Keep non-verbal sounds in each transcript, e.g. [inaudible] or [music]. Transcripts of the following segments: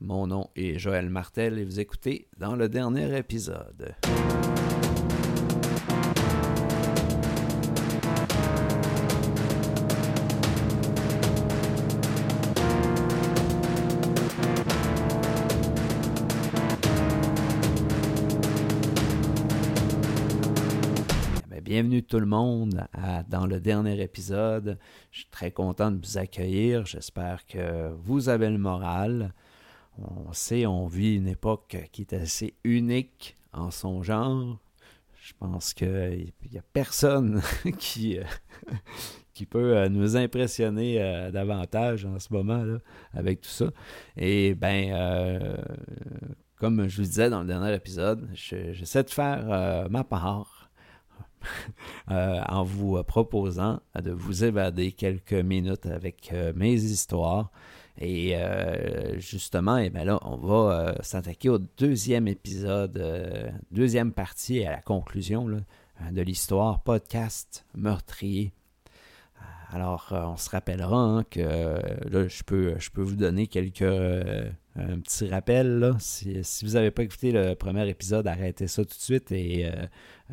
Mon nom est Joël Martel et vous écoutez dans le dernier épisode. bienvenue tout le monde dans le dernier épisode. Je suis très content de vous accueillir. J'espère que vous avez le moral. On sait, on vit une époque qui est assez unique en son genre. Je pense qu'il n'y a personne [laughs] qui, euh, [laughs] qui peut euh, nous impressionner euh, davantage en ce moment là, avec tout ça. Et ben, comme je vous disais dans le dernier épisode, j'essaie de faire ma part [laughs] Euh, en vous proposant de vous évader quelques minutes avec euh, mes histoires. Et euh, justement, et eh bien là, on va s'attaquer au deuxième épisode, deuxième partie à la conclusion de l'histoire podcast meurtrier. Alors, on se rappellera hein, que là, je peux, je peux vous donner quelques un petit rappel. Là. Si, vous n'avez pas écouté le premier épisode, arrêtez ça tout de suite. Et, euh,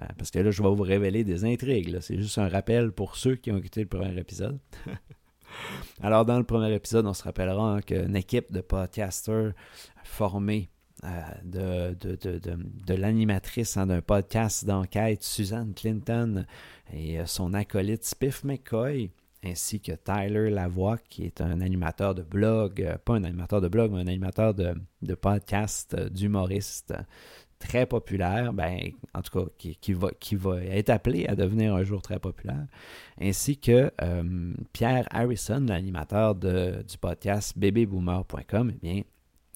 euh, parce que là, je vais vous révéler des intrigues. C'est juste un rappel pour ceux qui ont écouté le premier épisode. [laughs] Alors, dans le premier épisode, on se rappellera hein, qu'une équipe de podcasters formée euh, de, de, l'animatrice hein, d'un podcast d'enquête, Suzanne Clinton, et son acolyte Spiff McCoy, ainsi que Tyler Lavoie, qui est un animateur de blog, euh, pas un animateur de blog, mais un animateur de, podcast euh, d'humoriste très populaire, ben, en tout cas, qui, va, qui va être appelé à devenir un jour très populaire, ainsi que euh, Pierre Harrison, l'animateur du podcast babyboomer.com, eh bien,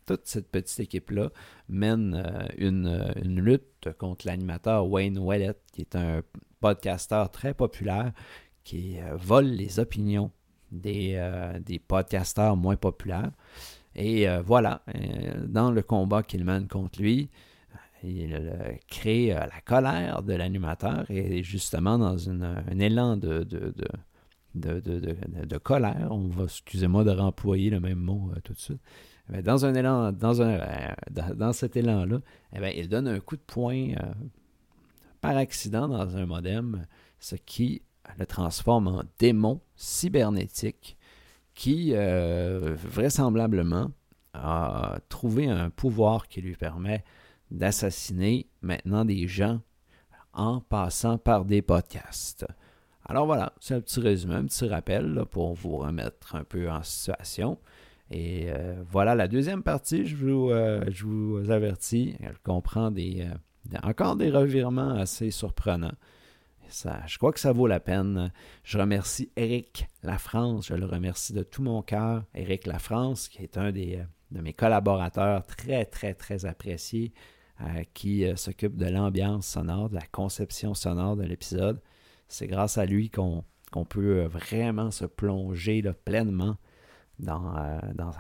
toute cette petite équipe-là mène une, une, lutte contre l'animateur Wayne Wallet, qui est un podcasteur très populaire qui euh, vole les opinions des, euh, des podcasteurs moins populaires. Et euh, voilà, dans le combat qu'il mène contre lui, il crée la colère de l'animateur et justement dans un élan de, de, de, de, colère, on va, excusez-moi de remployer le même mot tout de suite, dans un élan, dans, un, dans, cet élan-là, eh il donne un coup de poing par accident dans un modem, ce qui le transforme en démon cybernétique qui, euh, vraisemblablement, a trouvé un pouvoir qui lui permet d'assassiner maintenant des gens en passant par des podcasts. Alors voilà, c'est un petit résumé, un petit rappel pour vous remettre un peu en situation. Et euh, voilà la deuxième partie, je vous, euh, je vous avertis, elle comprend des, encore des revirements assez surprenants je crois que ça vaut la peine. Je remercie Eric Lafrance, je le remercie de tout mon cœur. Eric Lafrance, qui est un des, euh, de mes collaborateurs très, très, très appréciés, euh, qui euh, s'occupe de l'ambiance sonore, de la conception sonore de l'épisode. C'est grâce à lui qu'on peut vraiment se plonger pleinement dans, dans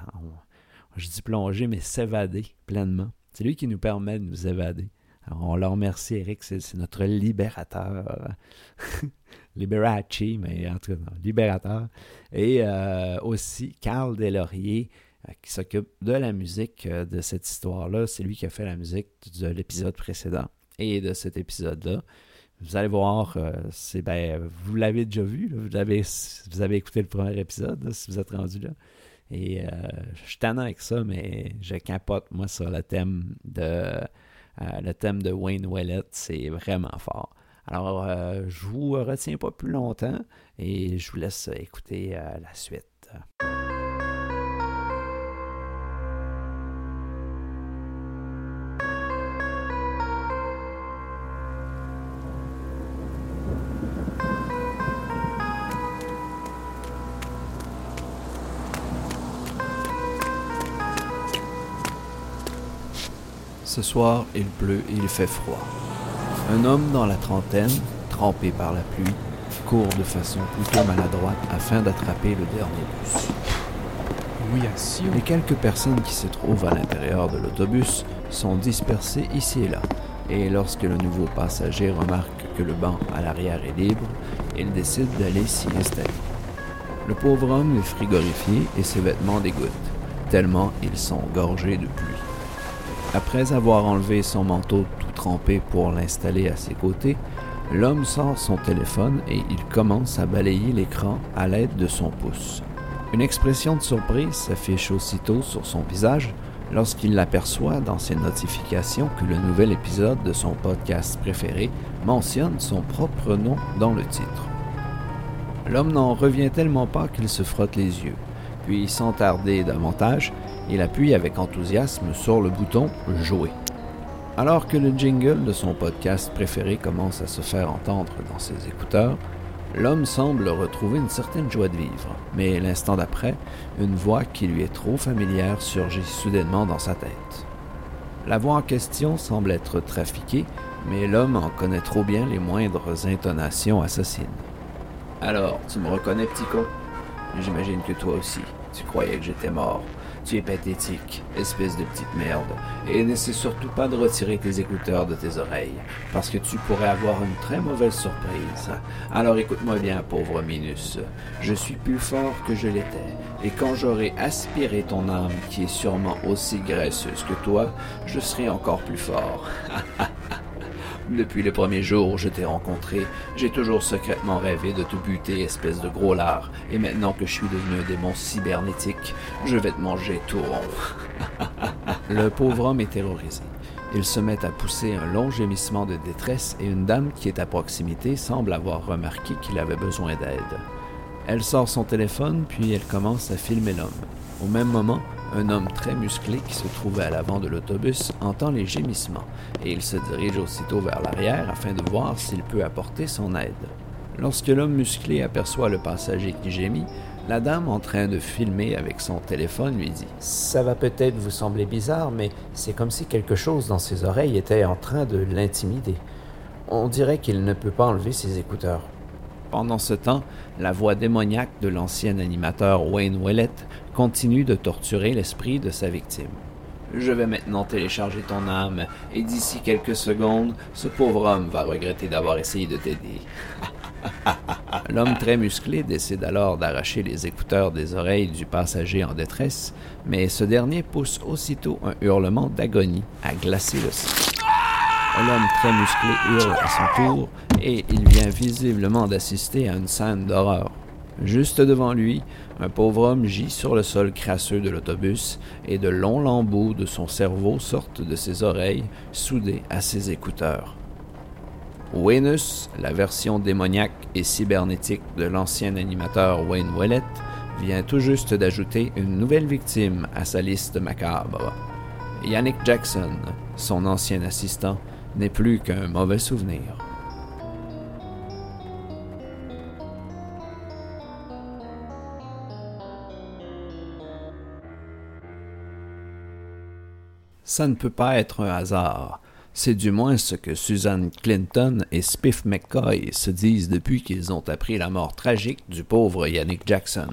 je dis plonger, mais s'évader pleinement. C'est lui qui nous permet de nous évader on le remercie, Eric, c'est notre libérateur. [laughs] Liberace, mais en tout libérateur. Et euh, aussi Carl Delaurier, euh, qui s'occupe de la musique euh, de cette histoire-là. C'est lui qui a fait la musique de l'épisode précédent et de cet épisode-là. Vous allez voir, c'est ben, vous l'avez déjà vu, vous, avez, écouté le premier épisode, si vous êtes rendu là. Et je suis tannant avec ça, mais je capote, moi, sur le thème de le thème de Wayne Wallet, c'est vraiment fort. Alors, euh, je vous retiens pas plus longtemps et je vous laisse écouter euh, la suite. Ce soir, il pleut et il fait froid. Un homme dans la trentaine, trempé par la pluie, court de façon plutôt maladroite afin d'attraper le dernier bus. Oui, assis. Les quelques personnes qui se trouvent à l'intérieur de l'autobus sont dispersées ici et là, et lorsque le nouveau passager remarque que le banc à l'arrière est libre, il décide d'aller s'y installer. Le pauvre homme est frigorifié et ses vêtements dégoûtent. tellement ils sont gorgés de pluie. Après avoir enlevé son manteau tout trempé pour l'installer à ses côtés, l'homme sort son téléphone et il commence à balayer l'écran à l'aide de son pouce. Une expression de surprise s'affiche aussitôt sur son visage lorsqu'il aperçoit dans ses notifications que le nouvel épisode de son podcast préféré mentionne son propre nom dans le titre. L'homme n'en revient tellement pas qu'il se frotte les yeux, puis sans tarder davantage, il appuie avec enthousiasme sur le bouton Jouer. Alors que le jingle de son podcast préféré commence à se faire entendre dans ses écouteurs, l'homme semble retrouver une certaine joie de vivre, mais l'instant d'après, une voix qui lui est trop familière surgit soudainement dans sa tête. La voix en question semble être trafiquée, mais l'homme en connaît trop bien les moindres intonations assassines. Alors, tu me reconnais, petit con? J'imagine que toi aussi, tu croyais que j'étais mort. Tu es pathétique, espèce de petite merde, et n'essaie surtout pas de retirer tes écouteurs de tes oreilles, parce que tu pourrais avoir une très mauvaise surprise. Alors écoute-moi bien, pauvre Minus. Je suis plus fort que je l'étais, et quand j'aurai aspiré ton âme, qui est sûrement aussi graisseuse que toi, je serai encore plus fort. [laughs] Depuis le premier jour où je t'ai rencontré, j'ai toujours secrètement rêvé de te buter, espèce de gros lard. Et maintenant que je suis devenu un démon cybernétique, je vais te manger tout rond. [laughs] le pauvre homme est terrorisé. Il se met à pousser un long gémissement de détresse et une dame qui est à proximité semble avoir remarqué qu'il avait besoin d'aide. Elle sort son téléphone puis elle commence à filmer l'homme. Au même moment, un homme très musclé qui se trouvait à l'avant de l'autobus entend les gémissements et il se dirige aussitôt vers l'arrière afin de voir s'il peut apporter son aide. Lorsque l'homme musclé aperçoit le passager qui gémit, la dame en train de filmer avec son téléphone lui dit ⁇ Ça va peut-être vous sembler bizarre, mais c'est comme si quelque chose dans ses oreilles était en train de l'intimider. On dirait qu'il ne peut pas enlever ses écouteurs. Pendant ce temps, la voix démoniaque de l'ancien animateur Wayne Willett continue de torturer l'esprit de sa victime. Je vais maintenant télécharger ton âme, et d'ici quelques secondes, ce pauvre homme va regretter d'avoir essayé de t'aider. [laughs] L'homme très musclé décide alors d'arracher les écouteurs des oreilles du passager en détresse, mais ce dernier pousse aussitôt un hurlement d'agonie à glacer le sang. L'homme très musclé hurle à son tour et il vient visiblement d'assister à une scène d'horreur. Juste devant lui, un pauvre homme gît sur le sol crasseux de l'autobus et de longs lambeaux de son cerveau sortent de ses oreilles, soudées à ses écouteurs. Wenus, la version démoniaque et cybernétique de l'ancien animateur Wayne Willett, vient tout juste d'ajouter une nouvelle victime à sa liste macabre. Yannick Jackson, son ancien assistant, n'est plus qu'un mauvais souvenir. Ça ne peut pas être un hasard. C'est du moins ce que Susan Clinton et Spiff McCoy se disent depuis qu'ils ont appris la mort tragique du pauvre Yannick Jackson.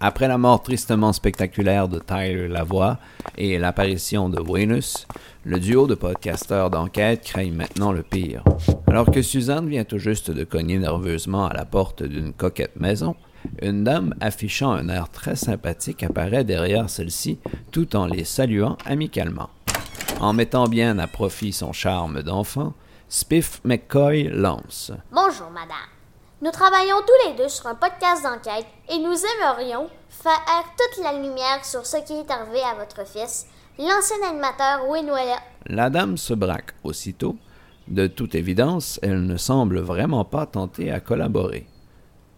Après la mort tristement spectaculaire de Tyler Lavoie et l'apparition de Venus, le duo de podcasteurs d'enquête craignent maintenant le pire. Alors que Suzanne vient tout juste de cogner nerveusement à la porte d'une coquette maison, une dame affichant un air très sympathique apparaît derrière celle-ci tout en les saluant amicalement. En mettant bien à profit son charme d'enfant, Spiff McCoy lance. Bonjour, madame. Nous travaillons tous les deux sur un podcast d'enquête et nous aimerions faire toute la lumière sur ce qui est arrivé à votre fils, l'ancien animateur Winwell. La dame se braque aussitôt. De toute évidence, elle ne semble vraiment pas tenter à collaborer.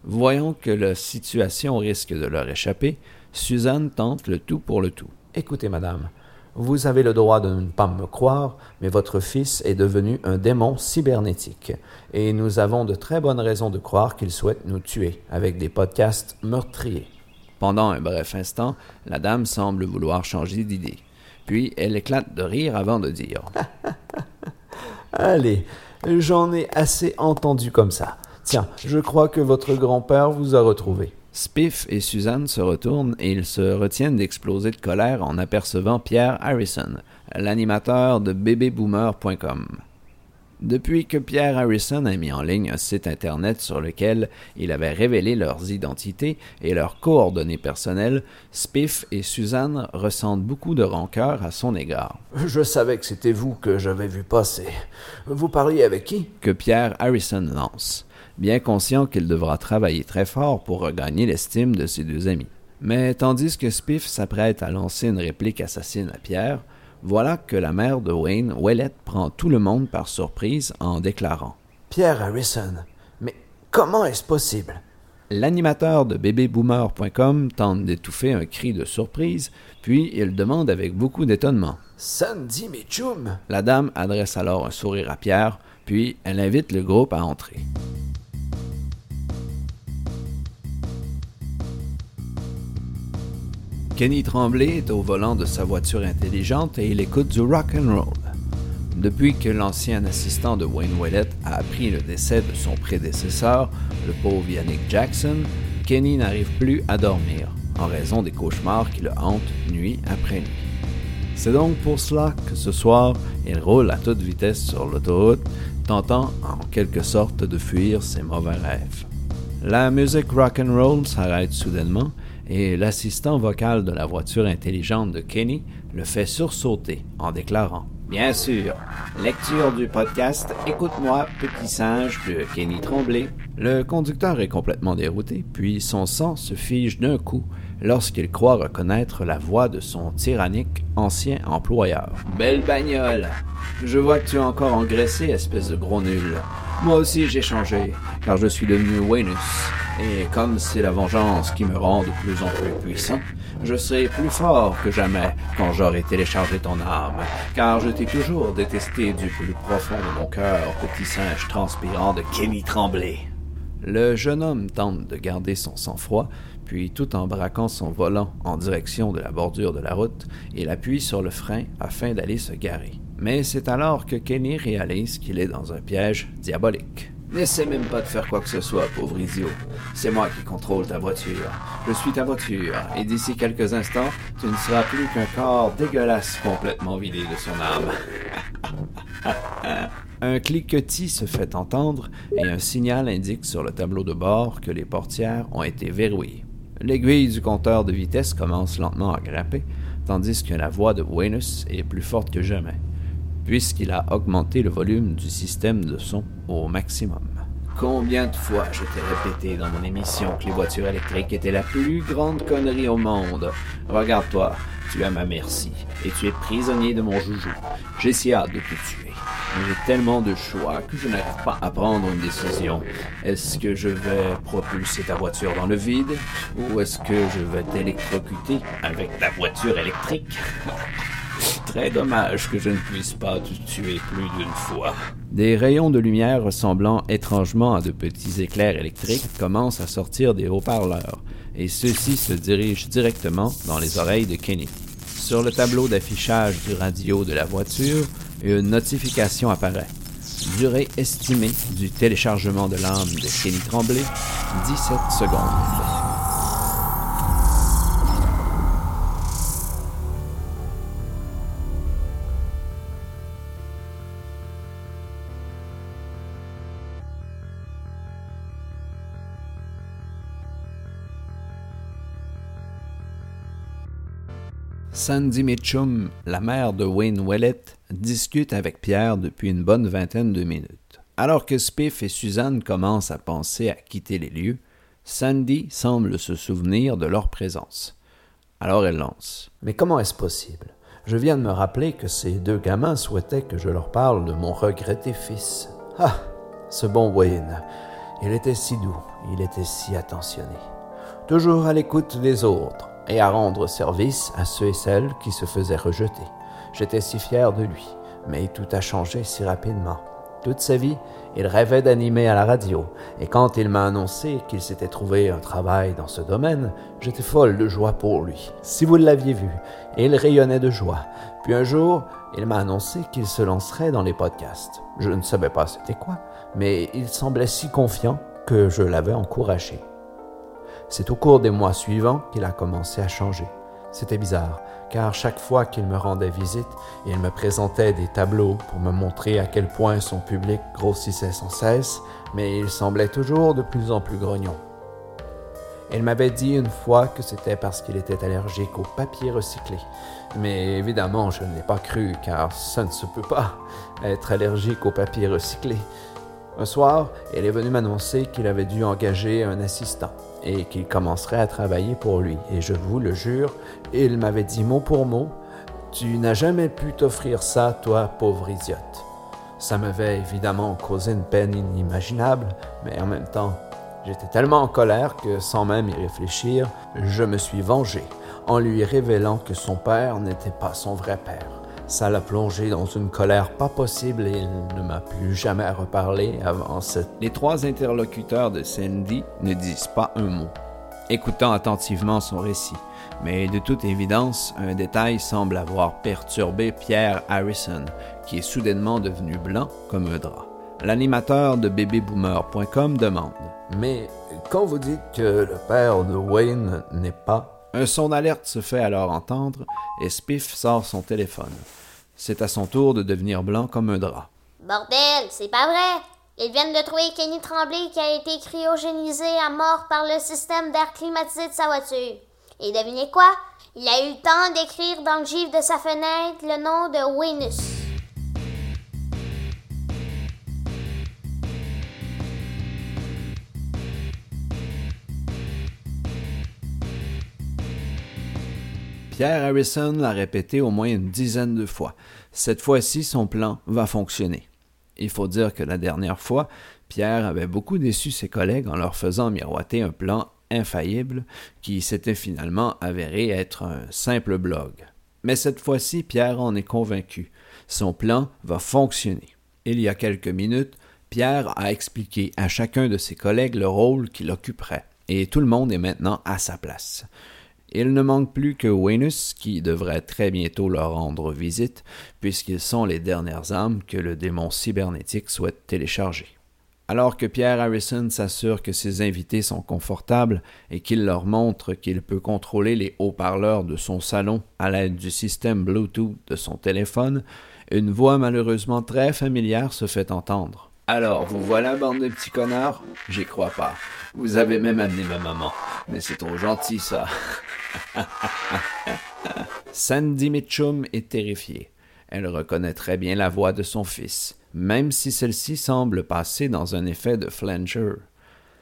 Voyant que la situation risque de leur échapper, Suzanne tente le tout pour le tout. Écoutez, madame, vous avez le droit de ne pas me croire, mais votre fils est devenu un démon cybernétique, et nous avons de très bonnes raisons de croire qu'il souhaite nous tuer avec des podcasts meurtriers. Pendant un bref instant, la dame semble vouloir changer d'idée. Puis elle éclate de rire avant de dire [laughs] Allez, j'en ai assez entendu comme ça. Tiens, je crois que votre grand-père vous a retrouvé. Spiff et Suzanne se retournent et ils se retiennent d'exploser de colère en apercevant Pierre Harrison, l'animateur de bébéboomer.com. Depuis que Pierre Harrison a mis en ligne un site Internet sur lequel il avait révélé leurs identités et leurs coordonnées personnelles, Spiff et Suzanne ressentent beaucoup de rancœur à son égard. Je savais que c'était vous que j'avais vu passer. Vous parliez avec qui? Que Pierre Harrison lance, bien conscient qu'il devra travailler très fort pour regagner l'estime de ses deux amis. Mais tandis que Spiff s'apprête à lancer une réplique assassine à Pierre, voilà que la mère de Wayne, Ouellette, prend tout le monde par surprise en déclarant Pierre Harrison. Mais comment est-ce possible? L'animateur de bébéboomer.com tente d'étouffer un cri de surprise, puis il demande avec beaucoup d'étonnement Sandy Mitchum La dame adresse alors un sourire à Pierre, puis elle invite le groupe à entrer. Kenny Tremblay est au volant de sa voiture intelligente et il écoute du rock and roll. Depuis que l'ancien assistant de Wayne Willett a appris le décès de son prédécesseur, le pauvre Yannick Jackson, Kenny n'arrive plus à dormir en raison des cauchemars qui le hantent nuit après nuit. C'est donc pour cela que ce soir, il roule à toute vitesse sur l'autoroute, tentant en quelque sorte de fuir ses mauvais rêves. La musique rock and roll s'arrête soudainement et l'assistant vocal de la voiture intelligente de Kenny le fait sursauter en déclarant Bien sûr, lecture du podcast Écoute-moi, petit singe de Kenny Tremblay. Le conducteur est complètement dérouté, puis son sang se fige d'un coup lorsqu'il croit reconnaître la voix de son tyrannique ancien employeur. Belle bagnole! Je vois que tu es encore engraissé, espèce de gros nul. Moi aussi j'ai changé, car je suis devenu Wenus. Et comme c'est la vengeance qui me rend de plus en plus puissant, je serai plus fort que jamais quand j'aurai téléchargé ton âme, car je t'ai toujours détesté du plus profond de mon cœur, petit singe transpirant de Kenny Tremblay. Le jeune homme tente de garder son sang-froid, puis tout en braquant son volant en direction de la bordure de la route, il appuie sur le frein afin d'aller se garer. Mais c'est alors que Kenny réalise qu'il est dans un piège diabolique. N'essaie même pas de faire quoi que ce soit, pauvre idiot. C'est moi qui contrôle ta voiture. Je suis ta voiture, et d'ici quelques instants, tu ne seras plus qu'un corps dégueulasse complètement vidé de son âme. [laughs] un cliquetis se fait entendre et un signal indique sur le tableau de bord que les portières ont été verrouillées. L'aiguille du compteur de vitesse commence lentement à grimper, tandis que la voix de Venus est plus forte que jamais puisqu'il a augmenté le volume du système de son au maximum. Combien de fois je t'ai répété dans mon émission que les voitures électriques étaient la plus grande connerie au monde? Regarde-toi, tu es à ma merci, et tu es prisonnier de mon joujou. J'ai si hâte de te tuer. J'ai tellement de choix que je n'arrive pas à prendre une décision. Est-ce que je vais propulser ta voiture dans le vide, ou est-ce que je vais t'électrocuter avec ta voiture électrique? [laughs] Très dommage que je ne puisse pas te tuer plus d'une fois. Des rayons de lumière ressemblant étrangement à de petits éclairs électriques commencent à sortir des haut-parleurs, et ceux-ci se dirigent directement dans les oreilles de Kenny. Sur le tableau d'affichage du radio de la voiture, une notification apparaît. Durée estimée du téléchargement de l'âme de Kenny Tremblay, 17 secondes. Sandy Mitchum, la mère de Wayne Wellett, discute avec Pierre depuis une bonne vingtaine de minutes. Alors que Spiff et Suzanne commencent à penser à quitter les lieux, Sandy semble se souvenir de leur présence. Alors elle lance. Mais comment est-ce possible? Je viens de me rappeler que ces deux gamins souhaitaient que je leur parle de mon regretté fils. Ah Ce bon Wayne. Il était si doux, il était si attentionné. Toujours à l'écoute des autres et à rendre service à ceux et celles qui se faisaient rejeter. J'étais si fier de lui, mais tout a changé si rapidement. Toute sa vie, il rêvait d'animer à la radio, et quand il m'a annoncé qu'il s'était trouvé un travail dans ce domaine, j'étais folle de joie pour lui. Si vous l'aviez vu, il rayonnait de joie. Puis un jour, il m'a annoncé qu'il se lancerait dans les podcasts. Je ne savais pas c'était quoi, mais il semblait si confiant que je l'avais encouragé. C'est au cours des mois suivants qu'il a commencé à changer. C'était bizarre, car chaque fois qu'il me rendait visite, il me présentait des tableaux pour me montrer à quel point son public grossissait sans cesse, mais il semblait toujours de plus en plus grognon. Il m'avait dit une fois que c'était parce qu'il était allergique au papier recyclé. Mais évidemment, je ne l'ai pas cru, car ça ne se peut pas être allergique au papier recyclé. Un soir, il est venu m'annoncer qu'il avait dû engager un assistant et qu'il commencerait à travailler pour lui. Et je vous le jure, il m'avait dit mot pour mot, Tu n'as jamais pu t'offrir ça, toi, pauvre idiote. Ça m'avait évidemment causé une peine inimaginable, mais en même temps, J'étais tellement en colère que, sans même y réfléchir, je me suis vengé en lui révélant que son père n'était pas son vrai père. Ça l'a plongé dans une colère pas possible et il ne m'a plus jamais reparlé avant cette... Les trois interlocuteurs de Sandy ne disent pas un mot, écoutant attentivement son récit. Mais de toute évidence, un détail semble avoir perturbé Pierre Harrison, qui est soudainement devenu blanc comme un drap. L'animateur de bébéboomer.com demande Mais quand vous dites que le père de Wayne n'est pas. Un son d'alerte se fait alors entendre et Spiff sort son téléphone. C'est à son tour de devenir blanc comme un drap. Bordel, c'est pas vrai! Ils viennent de trouver Kenny Tremblay qui a été cryogénisé à mort par le système d'air climatisé de sa voiture. Et devinez quoi? Il a eu le temps d'écrire dans le gif de sa fenêtre le nom de Wenus. Pierre Harrison l'a répété au moins une dizaine de fois. Cette fois-ci, son plan va fonctionner. Il faut dire que la dernière fois, Pierre avait beaucoup déçu ses collègues en leur faisant miroiter un plan infaillible qui s'était finalement avéré être un simple blog. Mais cette fois-ci, Pierre en est convaincu. Son plan va fonctionner. Il y a quelques minutes, Pierre a expliqué à chacun de ses collègues le rôle qu'il occuperait, et tout le monde est maintenant à sa place. Il ne manque plus que Wenus, qui devrait très bientôt leur rendre visite, puisqu'ils sont les dernières âmes que le démon cybernétique souhaite télécharger. Alors que Pierre Harrison s'assure que ses invités sont confortables et qu'il leur montre qu'il peut contrôler les haut-parleurs de son salon à l'aide du système Bluetooth de son téléphone, une voix malheureusement très familière se fait entendre. Alors, vous voilà, bande de petits connards? J'y crois pas. Vous avez même amené ma maman. Mais c'est trop gentil, ça. [laughs] Sandy Mitchum est terrifiée. Elle reconnaît très bien la voix de son fils, même si celle-ci semble passer dans un effet de flanger.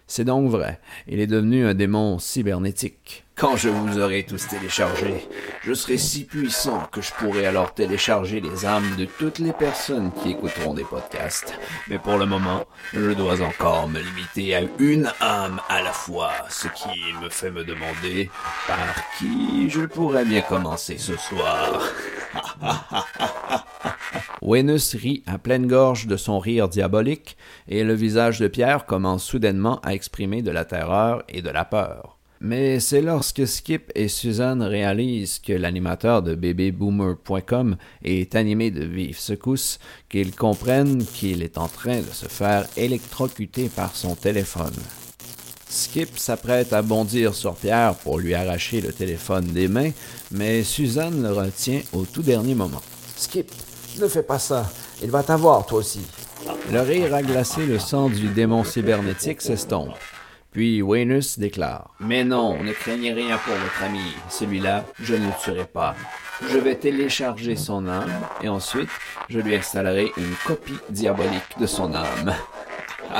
C'est donc vrai, il est devenu un démon cybernétique. Quand je vous aurai tous téléchargés, je serai si puissant que je pourrai alors télécharger les âmes de toutes les personnes qui écouteront des podcasts. Mais pour le moment, je dois encore me limiter à une âme à la fois, ce qui me fait me demander par qui je pourrais bien commencer ce soir. [laughs] Wenus rit à pleine gorge de son rire diabolique, et le visage de Pierre commence soudainement à exprimer de la terreur et de la peur. Mais c'est lorsque Skip et Suzanne réalisent que l'animateur de bébéboomer.com est animé de vives secousses qu'ils comprennent qu'il est en train de se faire électrocuter par son téléphone. Skip s'apprête à bondir sur Pierre pour lui arracher le téléphone des mains, mais Suzanne le retient au tout dernier moment. Skip, ne fais pas ça. Il va t'avoir, toi aussi. Le rire a glacé le sang du démon cybernétique s'estompe. Puis Wenus déclare Mais non, ne craignez rien pour votre ami. Celui-là, je ne le tuerai pas. Je vais télécharger son âme et ensuite, je lui installerai une copie diabolique de son âme. [laughs]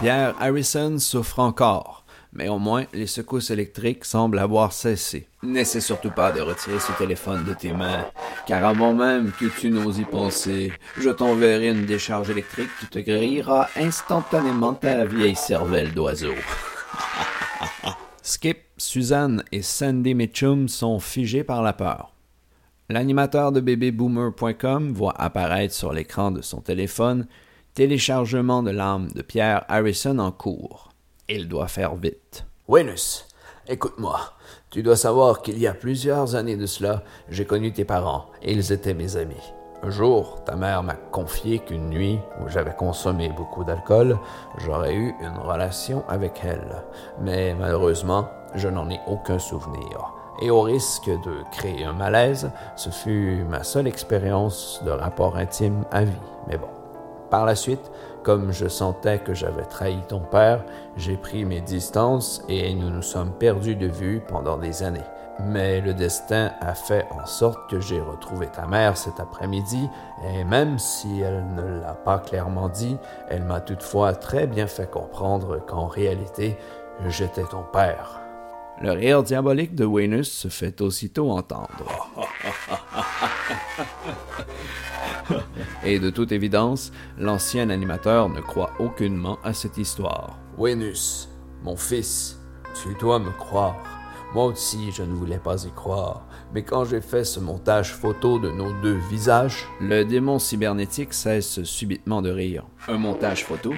Pierre Harrison souffre encore mais au moins les secousses électriques semblent avoir cessé. N'essaie surtout pas de retirer ce téléphone de tes mains, car avant même que tu n'oses y penser, je t'enverrai une décharge électrique qui te grillera instantanément ta vieille cervelle d'oiseau. [laughs] Skip, Suzanne et Sandy Mitchum sont figés par la peur. L'animateur de bébéboomer.com voit apparaître sur l'écran de son téléphone téléchargement de l'âme de Pierre Harrison en cours. Il doit faire vite. Wenus, écoute-moi. Tu dois savoir qu'il y a plusieurs années de cela, j'ai connu tes parents, et ils étaient mes amis. Un jour, ta mère m'a confié qu'une nuit où j'avais consommé beaucoup d'alcool, j'aurais eu une relation avec elle. Mais malheureusement, Je n'en ai aucun souvenir. Et au risque de créer un malaise, ce fut ma seule expérience de rapport intime à vie. Mais bon. Par la suite, comme je sentais que j'avais trahi ton père, j'ai pris mes distances et nous nous sommes perdus de vue pendant des années. Mais le destin a fait en sorte que j'ai retrouvé ta mère cet après-midi, et même si elle ne l'a pas clairement dit, elle m'a toutefois très bien fait comprendre qu'en réalité, j'étais ton père. Le rire diabolique de Wenus se fait aussitôt entendre. [laughs] Et de toute évidence, l'ancien animateur ne croit aucunement à cette histoire. Wenus, mon fils, tu dois me croire. Moi aussi, je ne voulais pas y croire. Mais quand j'ai fait ce montage photo de nos deux visages, Le démon cybernétique cesse subitement de rire. Un montage photo?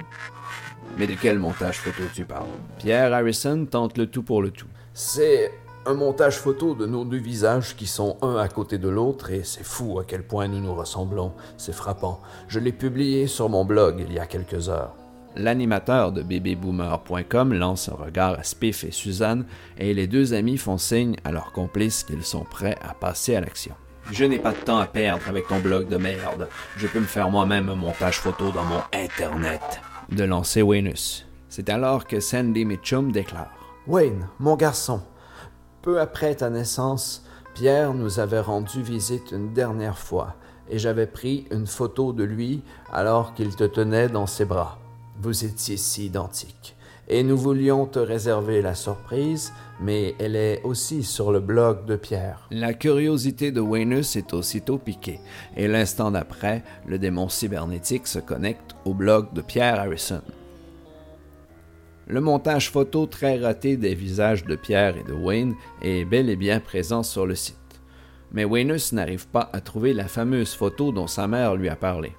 Mais de quel montage photo tu parles? Pierre Harrison tente le tout pour le tout. c'est un montage photo de nos deux visages qui sont un à côté de l'autre et c'est fou à quel point nous nous ressemblons. C'est frappant. Je l'ai publié sur mon blog il y a quelques heures. L'animateur de bébéboomer.com lance un regard à Spiff et Suzanne et les deux amis font signe à leurs complices qu'ils sont prêts à passer à l'action. Je n'ai pas de temps à perdre avec ton blog de merde. Je peux me faire moi-même un montage photo dans mon Internet. De lancer Wenus. C'est alors que Sandy Mitchum déclare. Wayne, mon garçon, peu après ta naissance, Pierre nous avait rendu visite une dernière fois et j'avais pris une photo de lui alors qu'il te tenait dans ses bras. Vous étiez si identiques. Et nous voulions te réserver la surprise, mais elle est aussi sur le blog de Pierre. La curiosité de Wenus est aussitôt piquée, et l'instant d'après, le démon cybernétique se connecte au blog de Pierre Harrison. Le montage photo très raté des visages de Pierre et de Wayne est bel et bien présent sur le site. Mais Wenus n'arrive pas à trouver la fameuse photo dont sa mère lui a parlé.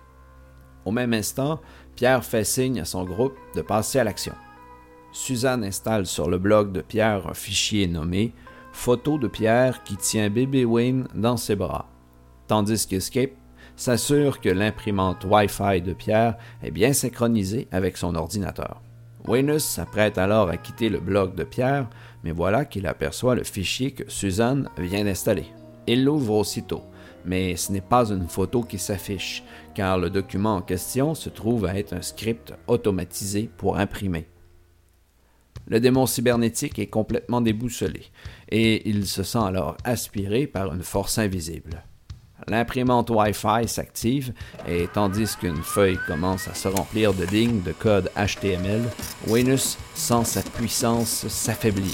Au même instant, Pierre fait signe à son groupe de passer à l'action. Suzanne installe sur le blog de Pierre un fichier nommé Photo de Pierre qui tient bébé Wayne dans ses bras, tandis qu'Escape s'assure que l'imprimante Wi-Fi de Pierre est bien synchronisée avec son ordinateur. Wenus s'apprête alors à quitter le blog de Pierre, mais voilà qu'il aperçoit le fichier que Suzanne vient d'installer. Il l'ouvre aussitôt, mais ce n'est pas une photo qui s'affiche, car le document en question se trouve à être un script automatisé pour imprimer. Le démon cybernétique est complètement déboussolé, et il se sent alors aspiré par une force invisible. L'imprimante Wi-Fi s'active et tandis qu'une feuille commence à se remplir de lignes de code HTML, Wenus sent sa puissance s'affaiblir.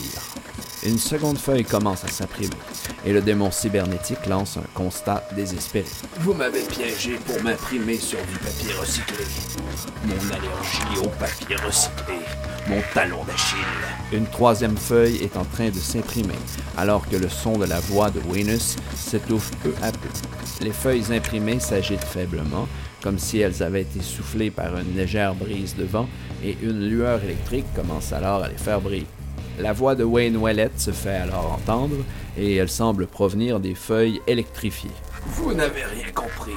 Une seconde feuille commence à s'imprimer et le démon cybernétique lance un constat désespéré. Vous m'avez piégé pour m'imprimer sur du papier recyclé. Mon allergie au papier recyclé. Mon talon d'Achille. Une troisième feuille est en train de s'imprimer, alors que le son de la voix de Wenus s'étouffe peu à peu. Les feuilles imprimées s'agitent faiblement, comme si elles avaient été soufflées par une légère brise de vent, et une lueur électrique commence alors à les faire briller. La voix de Wayne Wallet se fait alors entendre, et elle semble provenir des feuilles électrifiées. Vous n'avez rien compris.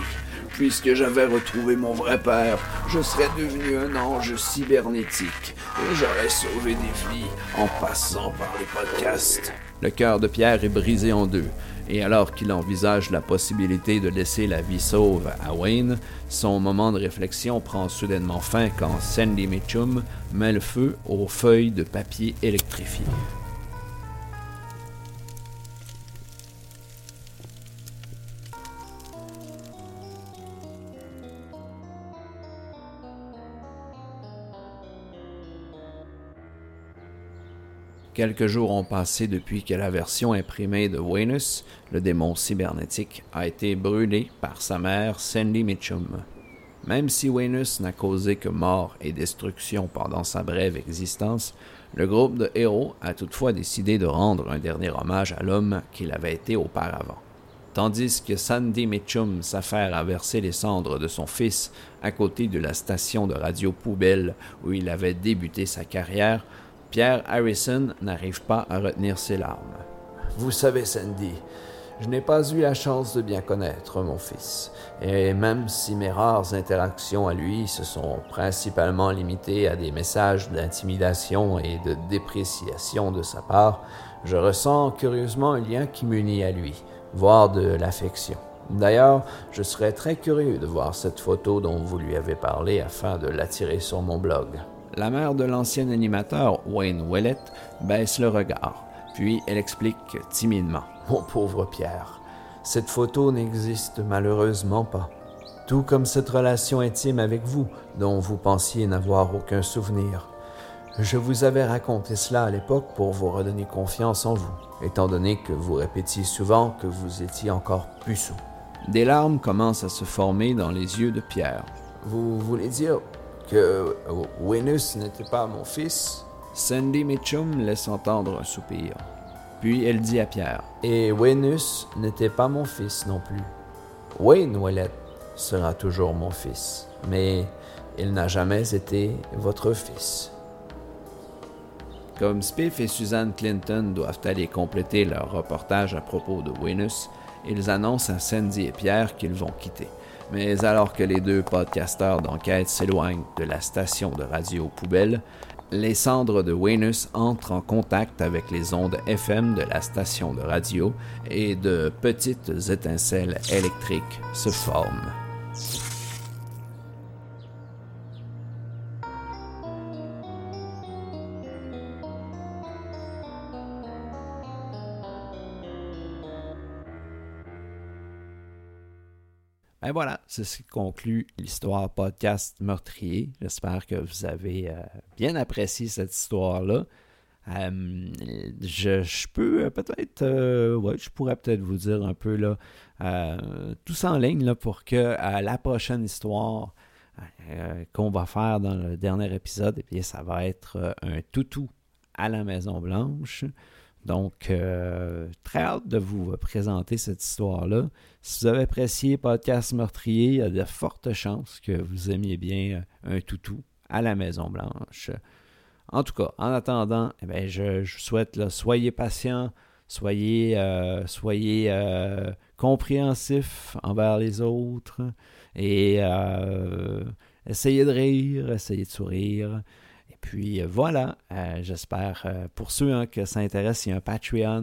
Puisque j'avais retrouvé mon vrai père, je serais devenu un ange cybernétique et j'aurais sauvé des vies en passant par les podcasts. Le cœur de Pierre est brisé en deux, et alors qu'il envisage la possibilité de laisser la vie sauve à Wayne, son moment de réflexion prend soudainement fin quand Sandy Mitchum met le feu aux feuilles de papier électrifiées. Quelques jours ont passé depuis que la version imprimée de Wenus, le démon cybernétique, a été brûlée par sa mère Sandy Mitchum. Même si Wenus n'a causé que mort et destruction pendant sa brève existence, le groupe de héros a toutefois décidé de rendre un dernier hommage à l'homme qu'il avait été auparavant. Tandis que Sandy Mitchum s'affaire à verser les cendres de son fils à côté de la station de radio poubelle où il avait débuté sa carrière, Pierre Harrison n'arrive pas à retenir ses larmes. Vous savez, Sandy, Je n'ai pas eu la chance de bien connaître mon fils, et même si mes rares interactions à lui se sont principalement limitées à des messages d'intimidation et de dépréciation de sa part, je ressens curieusement un lien qui m'unit à lui, voire de l'affection. D'ailleurs, je serais très curieux de voir cette photo dont vous lui avez parlé afin de l'attirer sur mon blog. La mère de l'ancien animateur, Wayne Willett, baisse le regard, puis elle explique timidement. Mon pauvre Pierre, cette photo n'existe malheureusement pas. Tout comme cette relation intime avec vous, dont vous pensiez n'avoir aucun souvenir. Je vous avais raconté cela à l'époque pour vous redonner confiance en vous, étant donné que vous répétiez souvent que vous étiez encore puceau. Des larmes commencent à se former dans les yeux de Pierre. Vous voulez dire que Wenus n'était pas mon fils Sandy Mitchum laisse entendre un soupir. Puis elle dit à Pierre Et Wenus n'était pas mon fils non plus. Wayne Ouellette sera toujours mon fils, mais il n'a jamais été votre fils. Comme Spiff et Suzanne Clinton doivent aller compléter leur reportage à propos de Wenus, ils annoncent à Sandy et Pierre qu'ils vont quitter. Mais alors que les deux podcasteurs d'enquête s'éloignent de la station de radio poubelle, les cendres de Wenus entrent en contact avec les ondes FM de la station de radio et de petites étincelles électriques se forment. Ben voilà, c'est ce qui conclut l'histoire podcast meurtrier. J'espère que vous avez euh, bien apprécié cette histoire-là. Euh, je, peux euh, peut-être, ouais, je pourrais peut-être vous dire un peu là, tout ça en ligne là, pour que la prochaine histoire qu'on va faire dans le dernier épisode, et eh ça va être un toutou à la Maison Blanche. Donc, euh, très hâte de vous présenter cette histoire-là. Si vous avez apprécié Podcast Meurtrier, il y a de fortes chances que vous aimiez bien euh, un toutou à la Maison-Blanche. En tout cas, en attendant, eh je, je, souhaite, soyez patients, soyez, euh, soyez compréhensifs envers les autres et essayez de rire, essayez de sourire. Puis euh, voilà, euh, j'espère euh, pour ceux hein, que ça intéresse, il y a un Patreon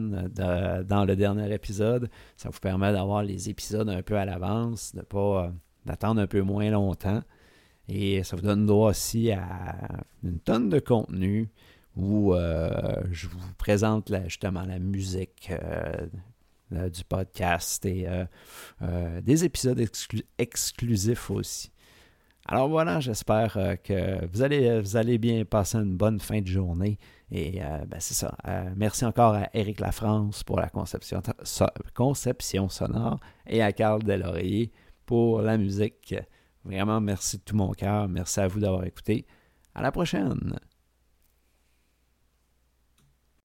dans le dernier épisode. Ça vous permet d'avoir les épisodes un peu à l'avance, de pas d'attendre un peu moins longtemps. Et ça vous donne droit aussi à une tonne de contenu où je vous présente justement la musique du podcast et des épisodes exclusifs aussi. Alors voilà, j'espère euh, que vous allez, vous allez bien passer une bonne fin de journée. Et euh, ben, c'est ça. Euh, merci encore à Éric Lafrance pour la conception, conception sonore et à Carl Delaurier pour la musique. Vraiment, merci de tout mon cœur. Merci à vous d'avoir écouté. À la prochaine!